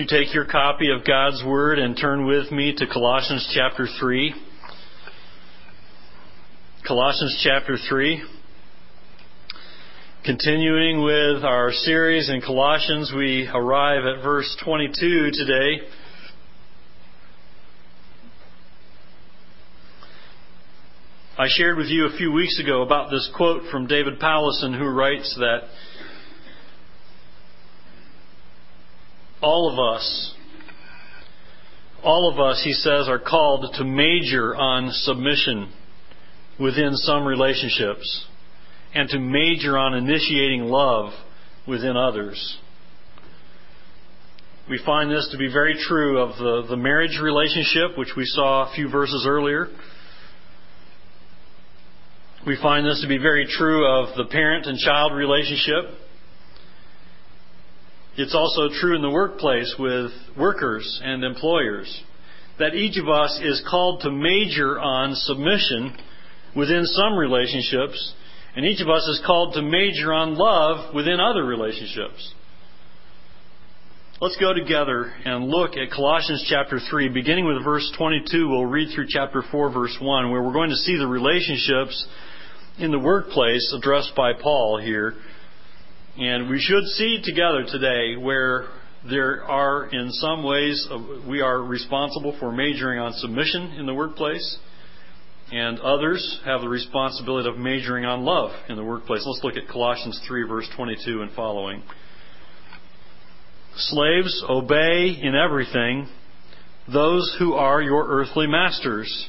you take your copy of God's Word and turn with me to Colossians chapter 3? Colossians chapter 3. Continuing with our series in Colossians, we arrive at verse 22 today. I shared with you a few weeks ago about this quote from David Powlison, who writes that all of us, all of us, he says, are called to major on submission within some relationships and to major on initiating love within others. We find this to be very true of the, the marriage relationship, which we saw a few verses earlier. We find this to be very true of the parent and child relationship. It's also true in the workplace with workers and employers that each of us is called to major on submission within some relationships, and each of us is called to major on love within other relationships. Let's go together and look at Colossians chapter 3, beginning with verse 22. We'll read through chapter 4, verse 1, where we're going to see the relationships in the workplace addressed by Paul here. And we should see together today where there are, in some ways, uh, we are responsible for majoring on submission in the workplace and others have the responsibility of majoring on love in the workplace. Let's look at Colossians 3, verse 22 and following. Slaves, obey in everything those who are your earthly masters,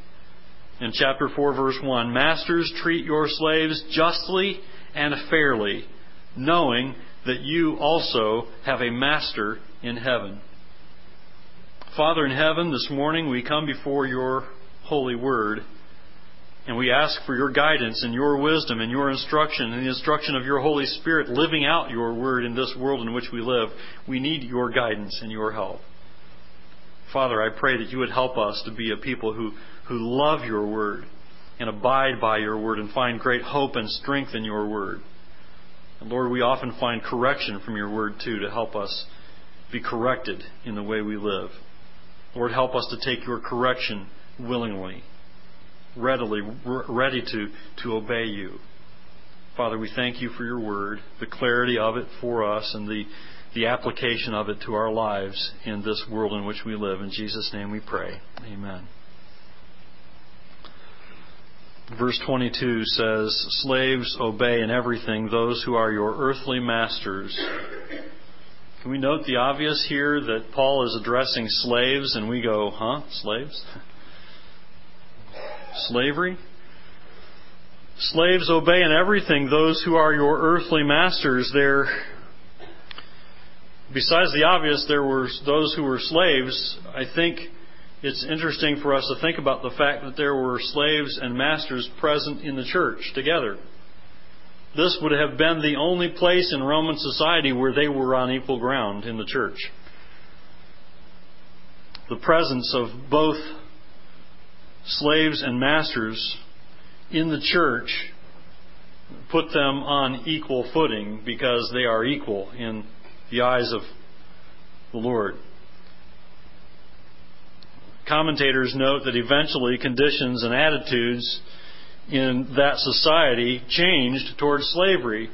In chapter 4, verse 1, Masters, treat your slaves justly and fairly, knowing that you also have a master in heaven. Father in heaven, this morning we come before your holy word and we ask for your guidance and your wisdom and your instruction and the instruction of your Holy Spirit living out your word in this world in which we live. We need your guidance and your help. Father, I pray that you would help us to be a people who, who love your word and abide by your word and find great hope and strength in your word. And Lord, we often find correction from your word too to help us be corrected in the way we live. Lord, help us to take your correction willingly, readily, ready to, to obey you. Father, we thank you for your word, the clarity of it for us, and the, the application of it to our lives in this world in which we live. In Jesus' name we pray. Amen. Verse 22 says, Slaves, obey in everything those who are your earthly masters can we note the obvious here that Paul is addressing slaves and we go, huh? Slaves? Slavery? Slaves obey in everything those who are your earthly masters. There, besides the obvious, there were those who were slaves. I think it's interesting for us to think about the fact that there were slaves and masters present in the church together this would have been the only place in Roman society where they were on equal ground in the church. The presence of both slaves and masters in the church put them on equal footing because they are equal in the eyes of the Lord. Commentators note that eventually conditions and attitudes in that society changed towards slavery.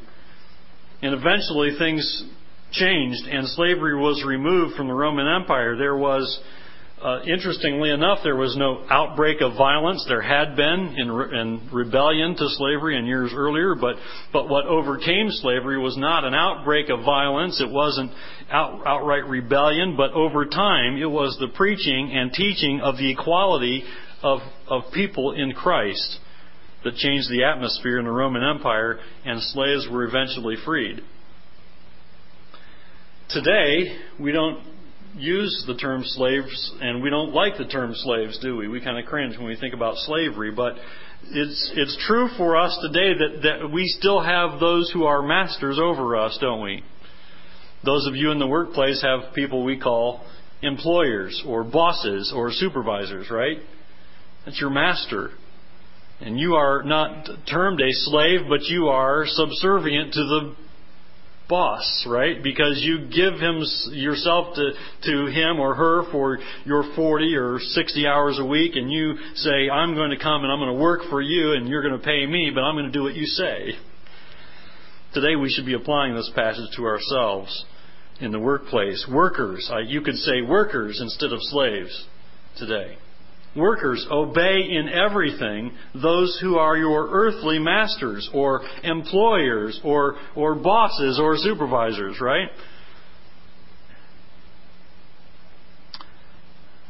And eventually things changed and slavery was removed from the Roman Empire. There was, uh, interestingly enough, there was no outbreak of violence. There had been in, re- in rebellion to slavery in years earlier, but, but what overcame slavery was not an outbreak of violence. It wasn't out, outright rebellion, but over time it was the preaching and teaching of the equality of, of people in Christ that changed the atmosphere in the Roman Empire, and slaves were eventually freed. Today, we don't use the term slaves, and we don't like the term slaves, do we? We kind of cringe when we think about slavery, but it's it's true for us today that that we still have those who are masters over us, don't we? Those of you in the workplace have people we call employers or bosses or supervisors, right? That's your master. And you are not termed a slave, but you are subservient to the boss, right? Because you give him yourself to, to him or her for your 40 or 60 hours a week and you say, I'm going to come and I'm going to work for you and you're going to pay me, but I'm going to do what you say. Today we should be applying this passage to ourselves in the workplace. Workers, you could say workers instead of slaves today. Workers, obey in everything those who are your earthly masters or employers or, or bosses or supervisors, right?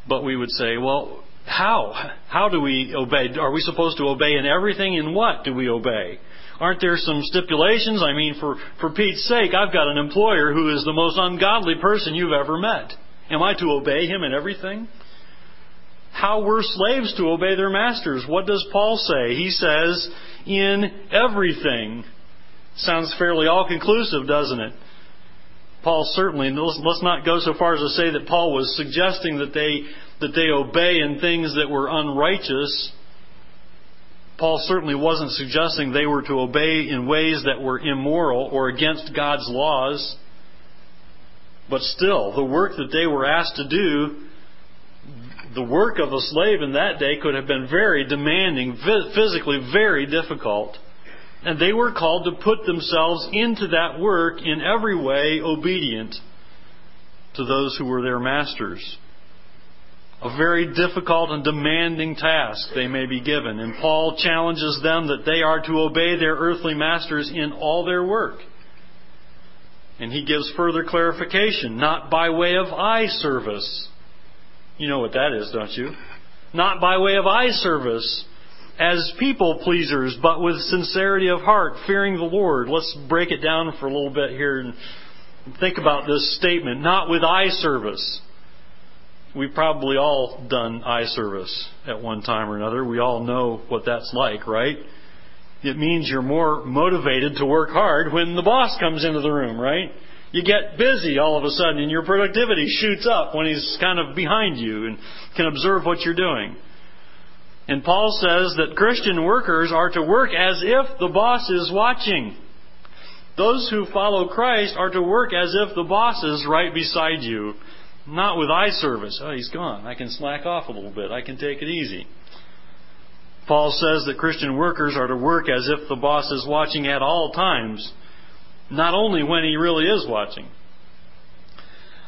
But we would say, well, how? How do we obey? Are we supposed to obey in everything? In what do we obey? Aren't there some stipulations? I mean, for, for Pete's sake, I've got an employer who is the most ungodly person you've ever met. Am I to obey him in everything? How were slaves to obey their masters? What does Paul say? He says, in everything. Sounds fairly all conclusive, doesn't it? Paul certainly, let's not go so far as to say that Paul was suggesting that they, that they obey in things that were unrighteous. Paul certainly wasn't suggesting they were to obey in ways that were immoral or against God's laws. But still, the work that they were asked to do the work of a slave in that day could have been very demanding, physically very difficult. And they were called to put themselves into that work in every way obedient to those who were their masters. A very difficult and demanding task they may be given. And Paul challenges them that they are to obey their earthly masters in all their work. And he gives further clarification, not by way of eye service you know what that is, don't you? Not by way of eye service as people pleasers, but with sincerity of heart, fearing the Lord. Let's break it down for a little bit here and think about this statement. Not with eye service. We've probably all done eye service at one time or another. We all know what that's like, right? It means you're more motivated to work hard when the boss comes into the room, right? You get busy all of a sudden and your productivity shoots up when he's kind of behind you and can observe what you're doing. And Paul says that Christian workers are to work as if the boss is watching. Those who follow Christ are to work as if the boss is right beside you, not with eye service. Oh, he's gone. I can slack off a little bit. I can take it easy. Paul says that Christian workers are to work as if the boss is watching at all times not only when he really is watching.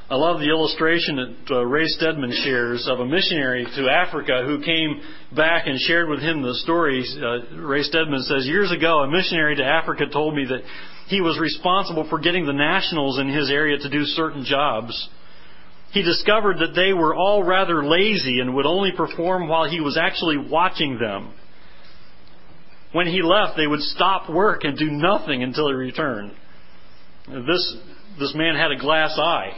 I love the illustration that uh, Ray Stedman shares of a missionary to Africa who came back and shared with him the story. Uh, Ray Stedman says, Years ago, a missionary to Africa told me that he was responsible for getting the nationals in his area to do certain jobs. He discovered that they were all rather lazy and would only perform while he was actually watching them. When he left, they would stop work and do nothing until he returned. This, this man had a glass eye.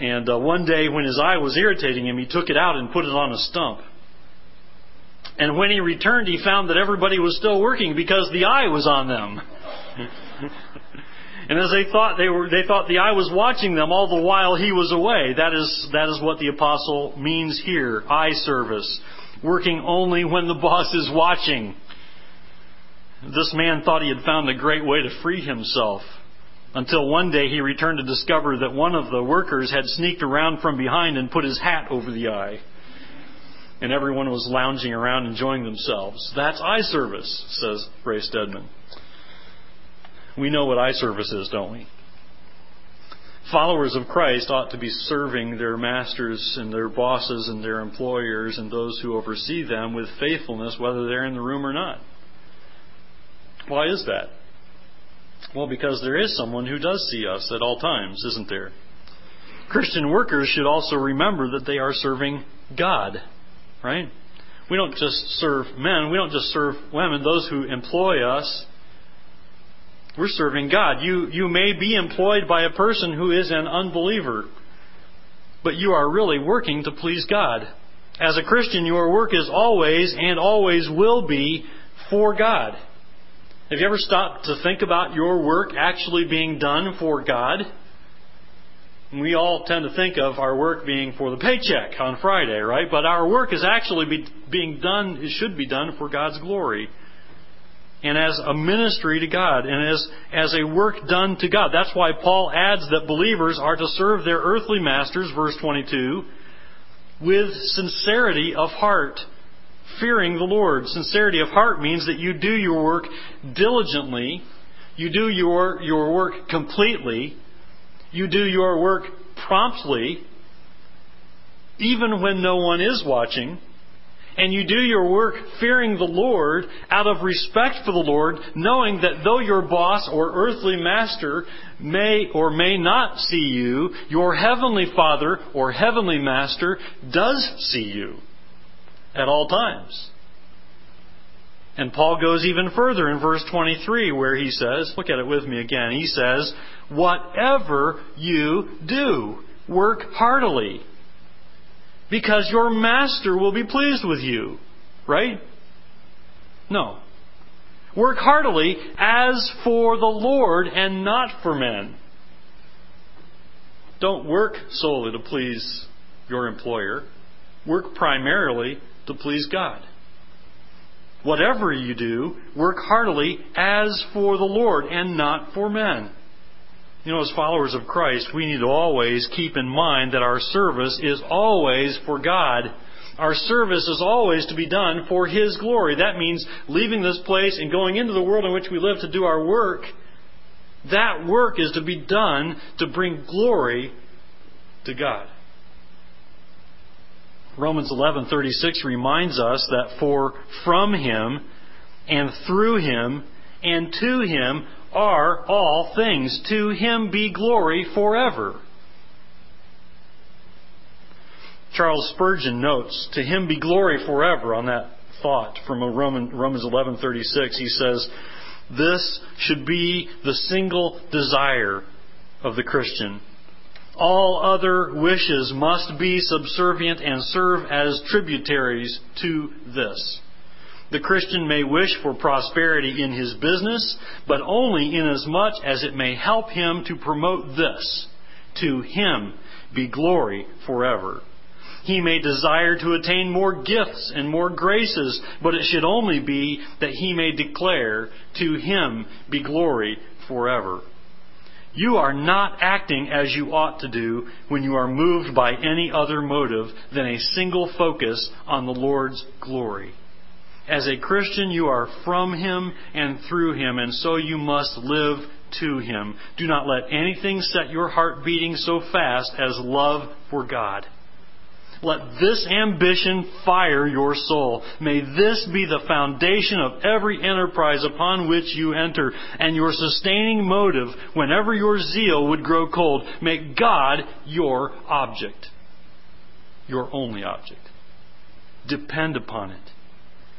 And uh, one day, when his eye was irritating him, he took it out and put it on a stump. And when he returned, he found that everybody was still working because the eye was on them. and as they thought they were, they thought the eye was watching them all the while he was away. That is, that is what the apostle means here. Eye service. Working only when the boss is watching. This man thought he had found a great way to free himself until one day he returned to discover that one of the workers had sneaked around from behind and put his hat over the eye. And everyone was lounging around enjoying themselves. That's eye service, says Ray Stedman. We know what eye service is, don't we? Followers of Christ ought to be serving their masters and their bosses and their employers and those who oversee them with faithfulness, whether they're in the room or not. Why is that? Well, because there is someone who does see us at all times, isn't there? Christian workers should also remember that they are serving God, right? We don't just serve men, we don't just serve women, those who employ us. We're serving God. You, you may be employed by a person who is an unbeliever. but you are really working to please God. As a Christian, your work is always and always will be for God. Have you ever stopped to think about your work actually being done for God? We all tend to think of our work being for the paycheck on Friday, right? But our work is actually be, being done, it should be done for God's glory. And as a ministry to God, and as, as a work done to God. That's why Paul adds that believers are to serve their earthly masters, verse 22, with sincerity of heart, fearing the Lord. Sincerity of heart means that you do your work diligently, you do your, your work completely, you do your work promptly, even when no one is watching, and you do your work fearing the Lord out of respect for the Lord, knowing that though your boss or earthly master may or may not see you, your heavenly Father or heavenly master does see you at all times. And Paul goes even further in verse 23 where he says, look at it with me again. He says, whatever you do, work heartily because your master will be pleased with you. Right? No. Work heartily as for the Lord and not for men. Don't work solely to please your employer. Work primarily to please God. Whatever you do, work heartily as for the Lord and not for men. You know, as followers of Christ, we need to always keep in mind that our service is always for God. Our service is always to be done for His glory. That means leaving this place and going into the world in which we live to do our work. That work is to be done to bring glory to God. Romans 11:36 reminds us that for from him and through him and to him are all things. To him be glory forever. Charles Spurgeon notes, "To him be glory forever." On that thought from Roman, Romans 11:36, he says, "This should be the single desire of the Christian. All other wishes must be subservient and serve as tributaries to this." The Christian may wish for prosperity in his business, but only inasmuch as it may help him to promote this. To him be glory forever. He may desire to attain more gifts and more graces, but it should only be that he may declare, To him be glory forever. You are not acting as you ought to do when you are moved by any other motive than a single focus on the Lord's glory. As a Christian, you are from Him and through Him, and so you must live to Him. Do not let anything set your heart beating so fast as love for God. Let this ambition fire your soul. May this be the foundation of every enterprise upon which you enter, and your sustaining motive whenever your zeal would grow cold. Make God your object, your only object. Depend upon it.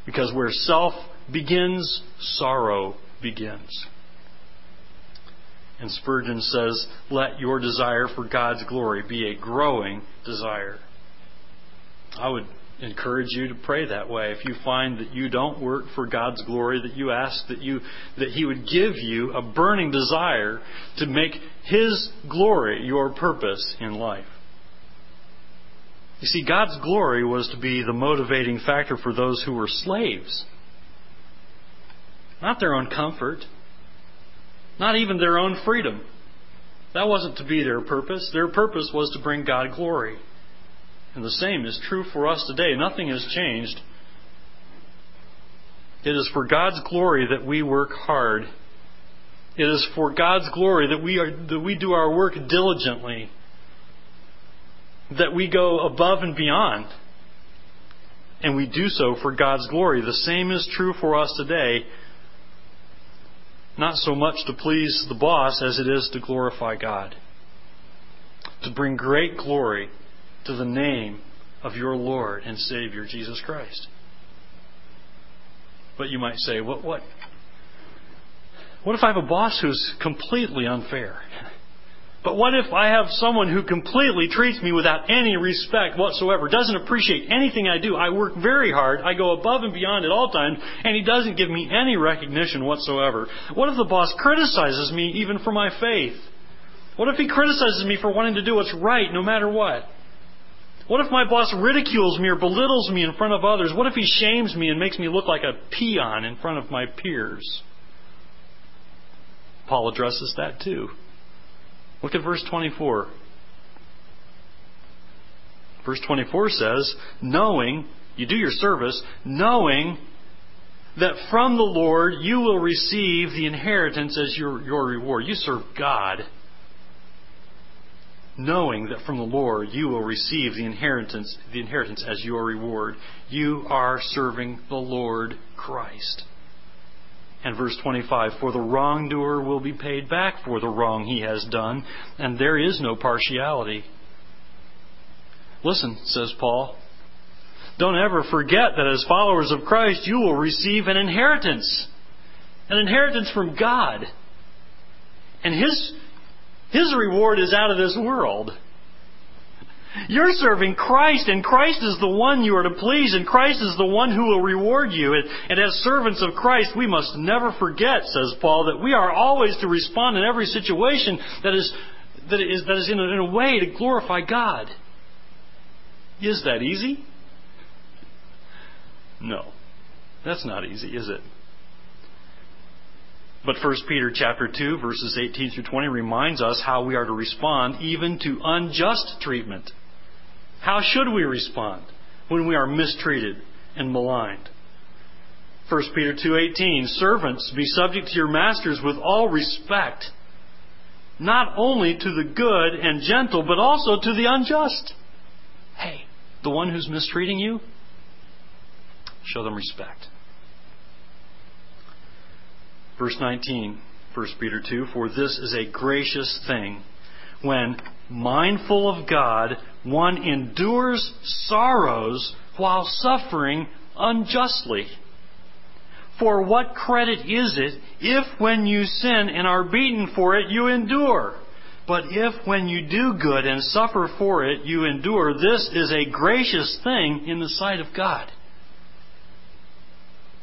Because where self begins, sorrow begins. And Spurgeon says, let your desire for God's glory be a growing desire. I would encourage you to pray that way. If you find that you don't work for God's glory, that you ask that you that He would give you a burning desire to make His glory your purpose in life. You see, God's glory was to be the motivating factor for those who were slaves. Not their own comfort, not even their own freedom. That wasn't to be their purpose. Their purpose was to bring God glory. And the same is true for us today. Nothing has changed. It is for God's glory that we work hard. It is for God's glory that we, are, that we do our work diligently that we go above and beyond. And we do so for God's glory. The same is true for us today. Not so much to please the boss as it is to glorify God. To bring great glory to the name of your Lord and Savior, Jesus Christ. But you might say, what, what, what if I have a boss who's completely unfair? But what if I have someone who completely treats me without any respect whatsoever, doesn't appreciate anything I do? I work very hard, I go above and beyond at all times, and he doesn't give me any recognition whatsoever. What if the boss criticizes me even for my faith? What if he criticizes me for wanting to do what's right no matter what? What if my boss ridicules me or belittles me in front of others? What if he shames me and makes me look like a peon in front of my peers? Paul addresses that too. Look at verse 24. Verse 24 says, knowing, you do your service, knowing that from the Lord you will receive the inheritance as your, your reward. You serve God. Knowing that from the Lord you will receive the inheritance, the inheritance as your reward. You are serving the Lord Christ. And verse 25, for the wrongdoer will be paid back for the wrong he has done, and there is no partiality. Listen, says Paul, don't ever forget that as followers of Christ, you will receive an inheritance. An inheritance from God. And His, His reward is out of this world. You're serving Christ, and Christ is the one you are to please, and Christ is the one who will reward you. And, as servants of Christ, we must never forget, says Paul, that we are always to respond in every situation that is, that is, that is in, a, in a way to glorify God. Is that easy? No. That's not easy, is it? But 1 Peter chapter 2 verses 18 through 20 reminds us how we are to respond even to unjust treatment. How should we respond when we are mistreated and maligned? 1 Peter 2:18 Servants be subject to your masters with all respect not only to the good and gentle but also to the unjust. Hey, the one who's mistreating you show them respect. Verse 19, 1 Peter 2 For this is a gracious thing when, mindful of God, one endures sorrows while suffering unjustly. For what credit is it if when you sin and are beaten for it you endure? But if when you do good and suffer for it you endure, this is a gracious thing in the sight of God.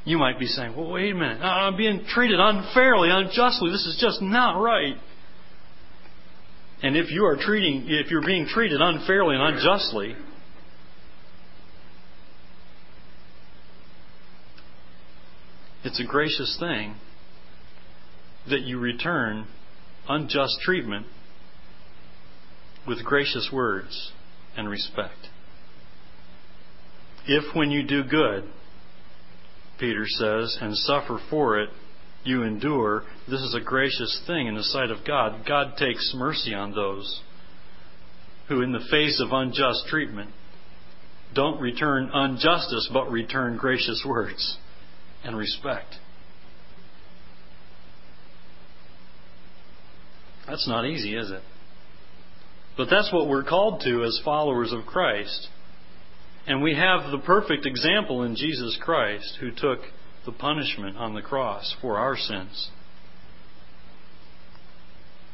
You might be saying, well, wait a minute. I'm being treated unfairly, unjustly. This is just not right. And if you are treating, if you're being treated unfairly and unjustly, it's a gracious thing that you return unjust treatment with gracious words and respect. If when you do good, Peter says, and suffer for it, you endure, this is a gracious thing in the sight of God. God takes mercy on those who, in the face of unjust treatment, don't return injustice, but return gracious words and respect. That's not easy, is it? But that's what we're called to as followers of Christ. And we have the perfect example in Jesus Christ who took the punishment on the cross for our sins.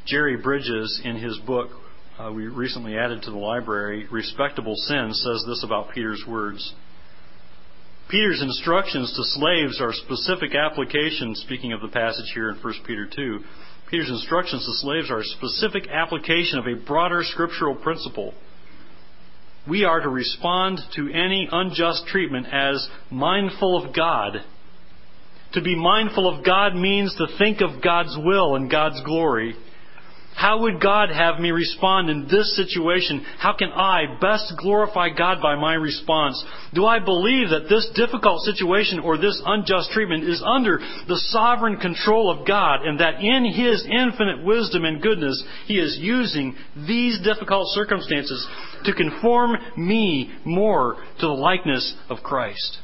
Jerry Bridges, in his book uh, we recently added to the library, Respectable Sin, says this about Peter's words. Peter's instructions to slaves are specific applications, speaking of the passage here in 1 Peter 2. Peter's instructions to slaves are a specific application of a broader scriptural principle we are to respond to any unjust treatment as mindful of God. To be mindful of God means to think of God's will and God's glory. How would God have me respond in this situation? How can I best glorify God by my response? Do I believe that this difficult situation or this unjust treatment is under the sovereign control of God and that in His infinite wisdom and goodness He is using these difficult circumstances to conform me more to the likeness of Christ?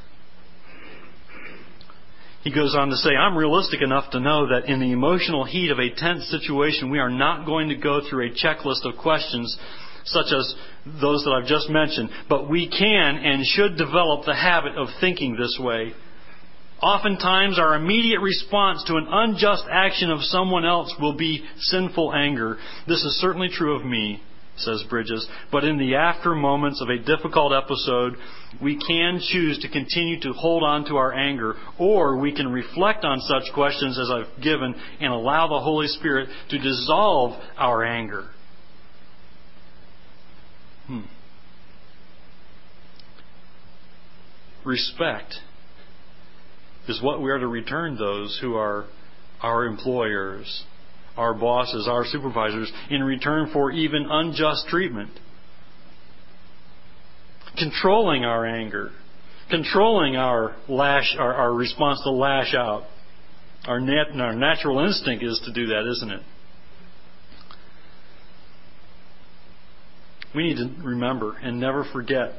He goes on to say, I'm realistic enough to know that in the emotional heat of a tense situation, we are not going to go through a checklist of questions such as those that I've just mentioned, but we can and should develop the habit of thinking this way. Oftentimes, our immediate response to an unjust action of someone else will be sinful anger. This is certainly true of me says Bridges. But in the after moments of a difficult episode, we can choose to continue to hold on to our anger, or we can reflect on such questions as I've given and allow the Holy Spirit to dissolve our anger. Hmm. Respect is what we are to return those who are our employers, our bosses, our supervisors, in return for even unjust treatment. Controlling our anger, controlling our lash, our, our response to lash out. Our, nat, our natural instinct is to do that, isn't it? We need to remember and never forget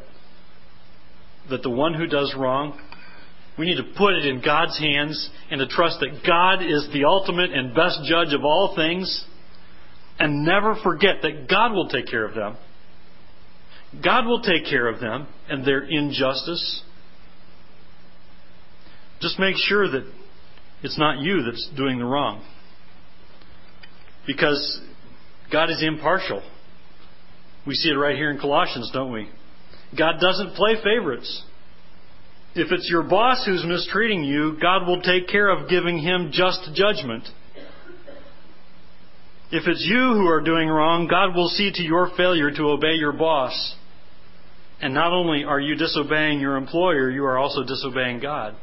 that the one who does wrong we need to put it in God's hands and to trust that God is the ultimate and best judge of all things and never forget that God will take care of them. God will take care of them and their injustice. Just make sure that it's not you that's doing the wrong. Because God is impartial. We see it right here in Colossians, don't we? God doesn't play favorites. If it's your boss who's mistreating you, God will take care of giving him just judgment. If it's you who are doing wrong, God will see to your failure to obey your boss. And not only are you disobeying your employer, you are also disobeying God.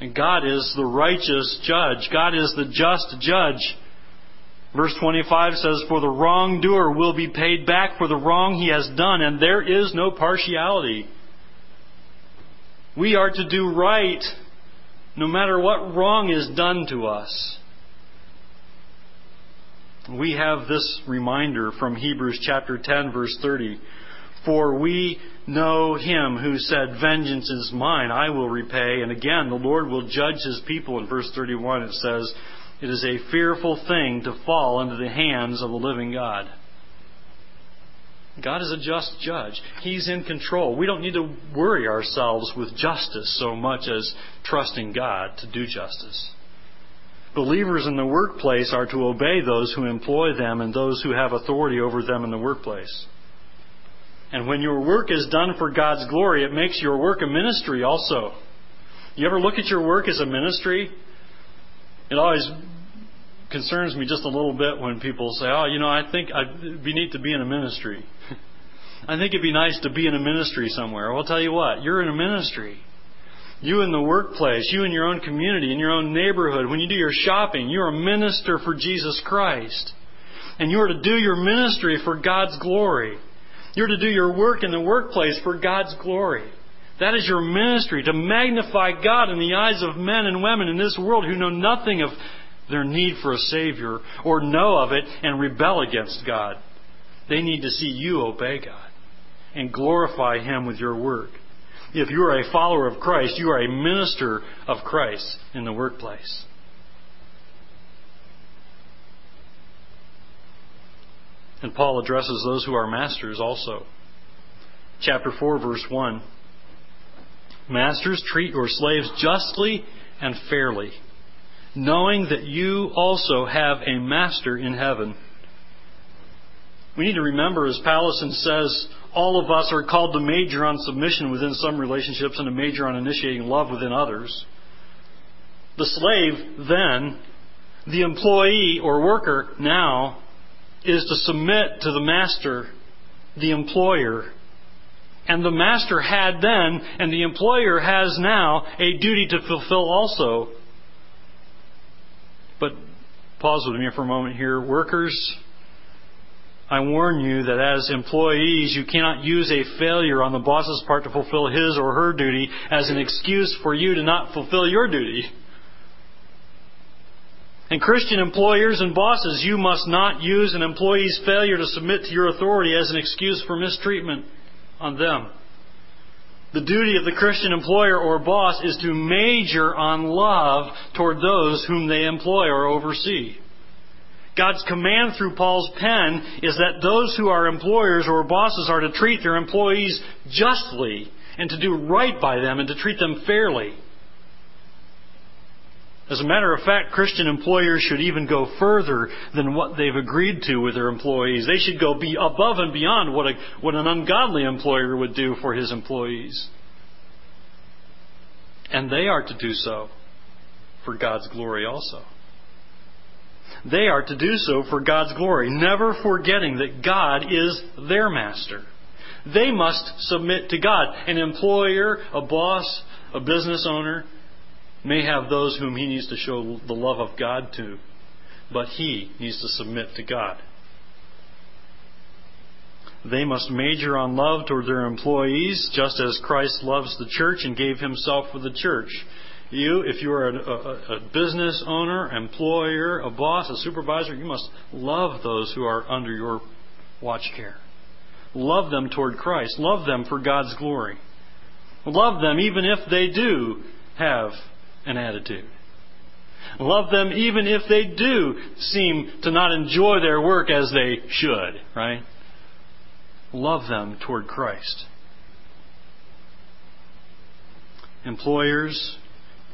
And God is the righteous judge. God is the just judge. Verse 25 says, For the wrongdoer will be paid back for the wrong he has done, and there is no partiality. We are to do right no matter what wrong is done to us. We have this reminder from Hebrews chapter 10 verse 30. For we know him who said, Vengeance is mine, I will repay. And again, the Lord will judge his people. In verse 31 it says, It is a fearful thing to fall into the hands of the living God. God is a just judge. He's in control. We don't need to worry ourselves with justice so much as trusting God to do justice. Believers in the workplace are to obey those who employ them and those who have authority over them in the workplace. And when your work is done for God's glory, it makes your work a ministry also. You ever look at your work as a ministry? It always concerns me just a little bit when people say, "Oh, you know, I think it'd be neat to be in a ministry." I think it'd be nice to be in a ministry somewhere. Well, I'll tell you what, you're in a ministry. You in the workplace, you in your own community, in your own neighborhood, when you do your shopping, you're a minister for Jesus Christ. And you are to do your ministry for God's glory. You're to do your work in the workplace for God's glory. That is your ministry, to magnify God in the eyes of men and women in this world who know nothing of their need for a Savior or know of it and rebel against God. They need to see you obey God and glorify Him with your work. If you are a follower of Christ, you are a minister of Christ in the workplace. And Paul addresses those who are masters also. Chapter 4, verse 1. Masters, treat your slaves justly and fairly knowing that you also have a master in heaven. We need to remember, as Powlison says, all of us are called to major on submission within some relationships and to major on initiating love within others. The slave, then, the employee or worker now, is to submit to the master, the employer. And the master had then, and the employer has now, a duty to fulfill also but pause with me for a moment here. Workers, I warn you that as employees, you cannot use a failure on the boss's part to fulfill his or her duty as an excuse for you to not fulfill your duty. And Christian employers and bosses, you must not use an employee's failure to submit to your authority as an excuse for mistreatment on them. The duty of the Christian employer or boss is to major on love toward those whom they employ or oversee. God's command through Paul's pen is that those who are employers or bosses are to treat their employees justly and to do right by them and to treat them fairly. As a matter of fact, Christian employers should even go further than what they've agreed to with their employees. They should go be above and beyond what, a, what an ungodly employer would do for his employees. And they are to do so for God's glory also. They are to do so for God's glory, never forgetting that God is their master. They must submit to God. An employer, a boss, a business owner may have those whom he needs to show the love of God to, but he needs to submit to God. They must major on love toward their employees, just as Christ loves the church and gave himself for the church. You, if you are a, a, a, business owner, employer, a boss, a supervisor, you must love those who are under your watch care. Love them toward Christ. Love them for God's glory. Love them even if they do have an attitude. Love them even if they do seem to not enjoy their work as they should, right? Love them toward Christ. Employers,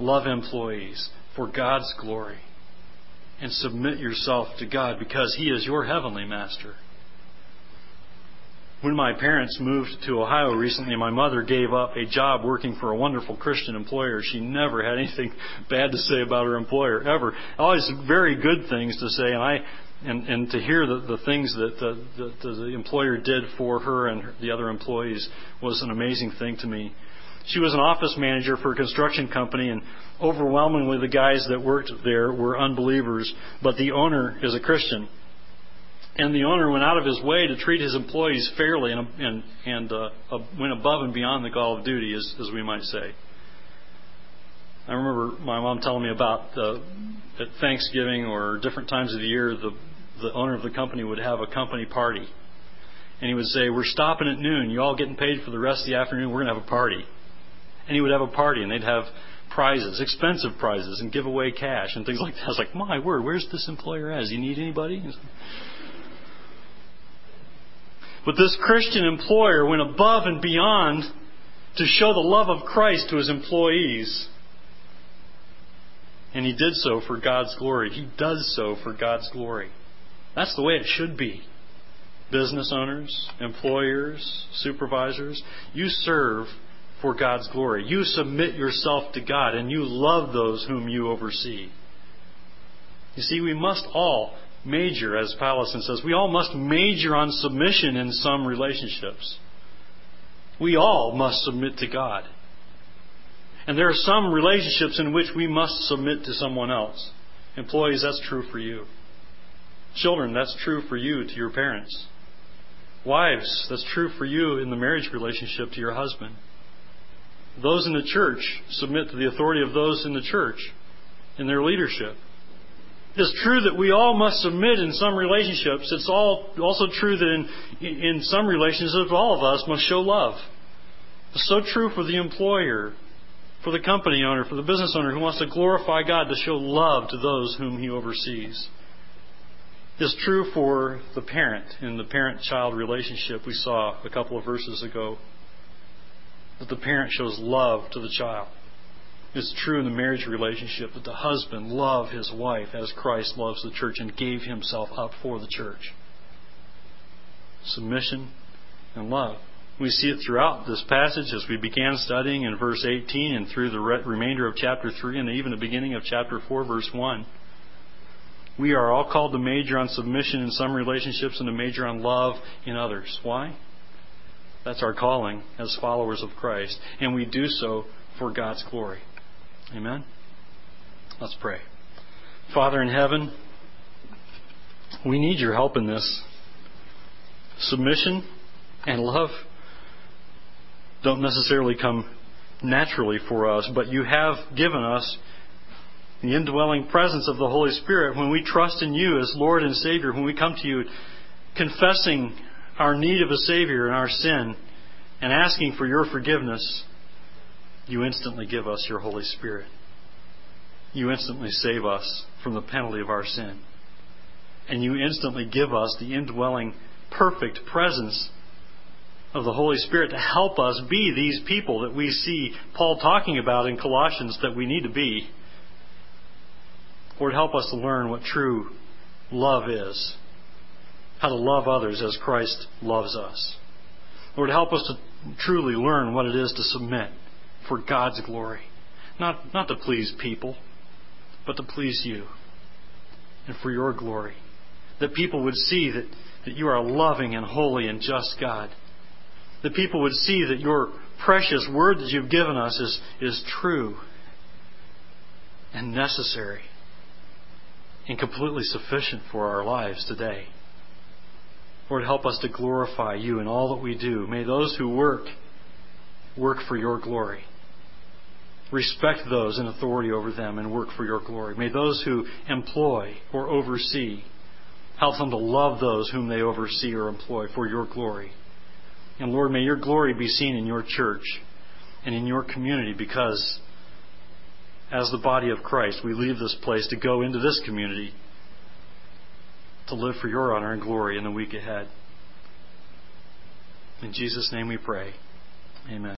Love employees for God's glory. And submit yourself to God because He is your heavenly master. When my parents moved to Ohio recently, my mother gave up a job working for a wonderful Christian employer. She never had anything bad to say about her employer, ever. Always very good things to say, and I and, and to hear the, the things that the, the, the employer did for her and the other employees was an amazing thing to me. She was an office manager for a construction company, and overwhelmingly the guys that worked there were unbelievers, but the owner is a Christian. And the owner went out of his way to treat his employees fairly and, and, and uh, went above and beyond the call of duty, as, as we might say. I remember my mom telling me about uh, at Thanksgiving or different times of the year, the, the owner of the company would have a company party. And he would say, We're stopping at noon. You all getting paid for the rest of the afternoon. We're going to have a party and he would have a party, and they'd have prizes, expensive prizes, and give away cash and things like that. I was like, my word, where's this employer at? Does he need anybody? But this Christian employer went above and beyond to show the love of Christ to his employees. And he did so for God's glory. He does so for God's glory. That's the way it should be. Business owners, employers, supervisors, you serve for God's glory. You submit yourself to God and you love those whom you oversee. You see, we must all major, as Powlison says, we all must major on submission in some relationships. We all must submit to God. And there are some relationships in which we must submit to someone else. Employees, that's true for you. Children, that's true for you to your parents. Wives, that's true for you in the marriage relationship to your husband. Those in the church submit to the authority of those in the church in their leadership. It's true that we all must submit in some relationships. It's all, also true that in, in some relationships, all of us must show love. It's so true for the employer, for the company owner, for the business owner who wants to glorify God to show love to those whom he oversees. It's true for the parent in the parent child relationship we saw a couple of verses ago that the parent shows love to the child. It's true in the marriage relationship that the husband love his wife as Christ loves the church and gave himself up for the church. Submission and love. We see it throughout this passage as we began studying in verse 18 and through the remainder of chapter 3 and even the beginning of chapter 4, verse 1. We are all called to major on submission in some relationships and to major on love in others. Why? That's our calling as followers of Christ. And we do so for God's glory. Amen? Let's pray. Father in heaven, we need your help in this. Submission and love don't necessarily come naturally for us, but you have given us the indwelling presence of the Holy Spirit when we trust in you as Lord and Savior, when we come to you confessing our need of a Savior and our sin and asking for your forgiveness, you instantly give us your Holy Spirit. You instantly save us from the penalty of our sin. And you instantly give us the indwelling, perfect presence of the Holy Spirit to help us be these people that we see Paul talking about in Colossians that we need to be. Lord, help us to learn what true love is, how to love others as Christ loves us. Lord, help us to truly learn what it is to submit for God's glory. Not, not to please people, but to please you and for your glory. That people would see that, that you are a loving and holy and just God. That people would see that your precious word that you've given us is, is true and necessary and completely sufficient for our lives today. Lord, help us to glorify you in all that we do. May those who work work for your glory. Respect those in authority over them and work for your glory. May those who employ or oversee help them to love those whom they oversee or employ for your glory. And Lord, may your glory be seen in your church and in your community because as the body of Christ, we leave this place to go into this community to live for your honor and glory in the week ahead. In Jesus' name we pray. Amen.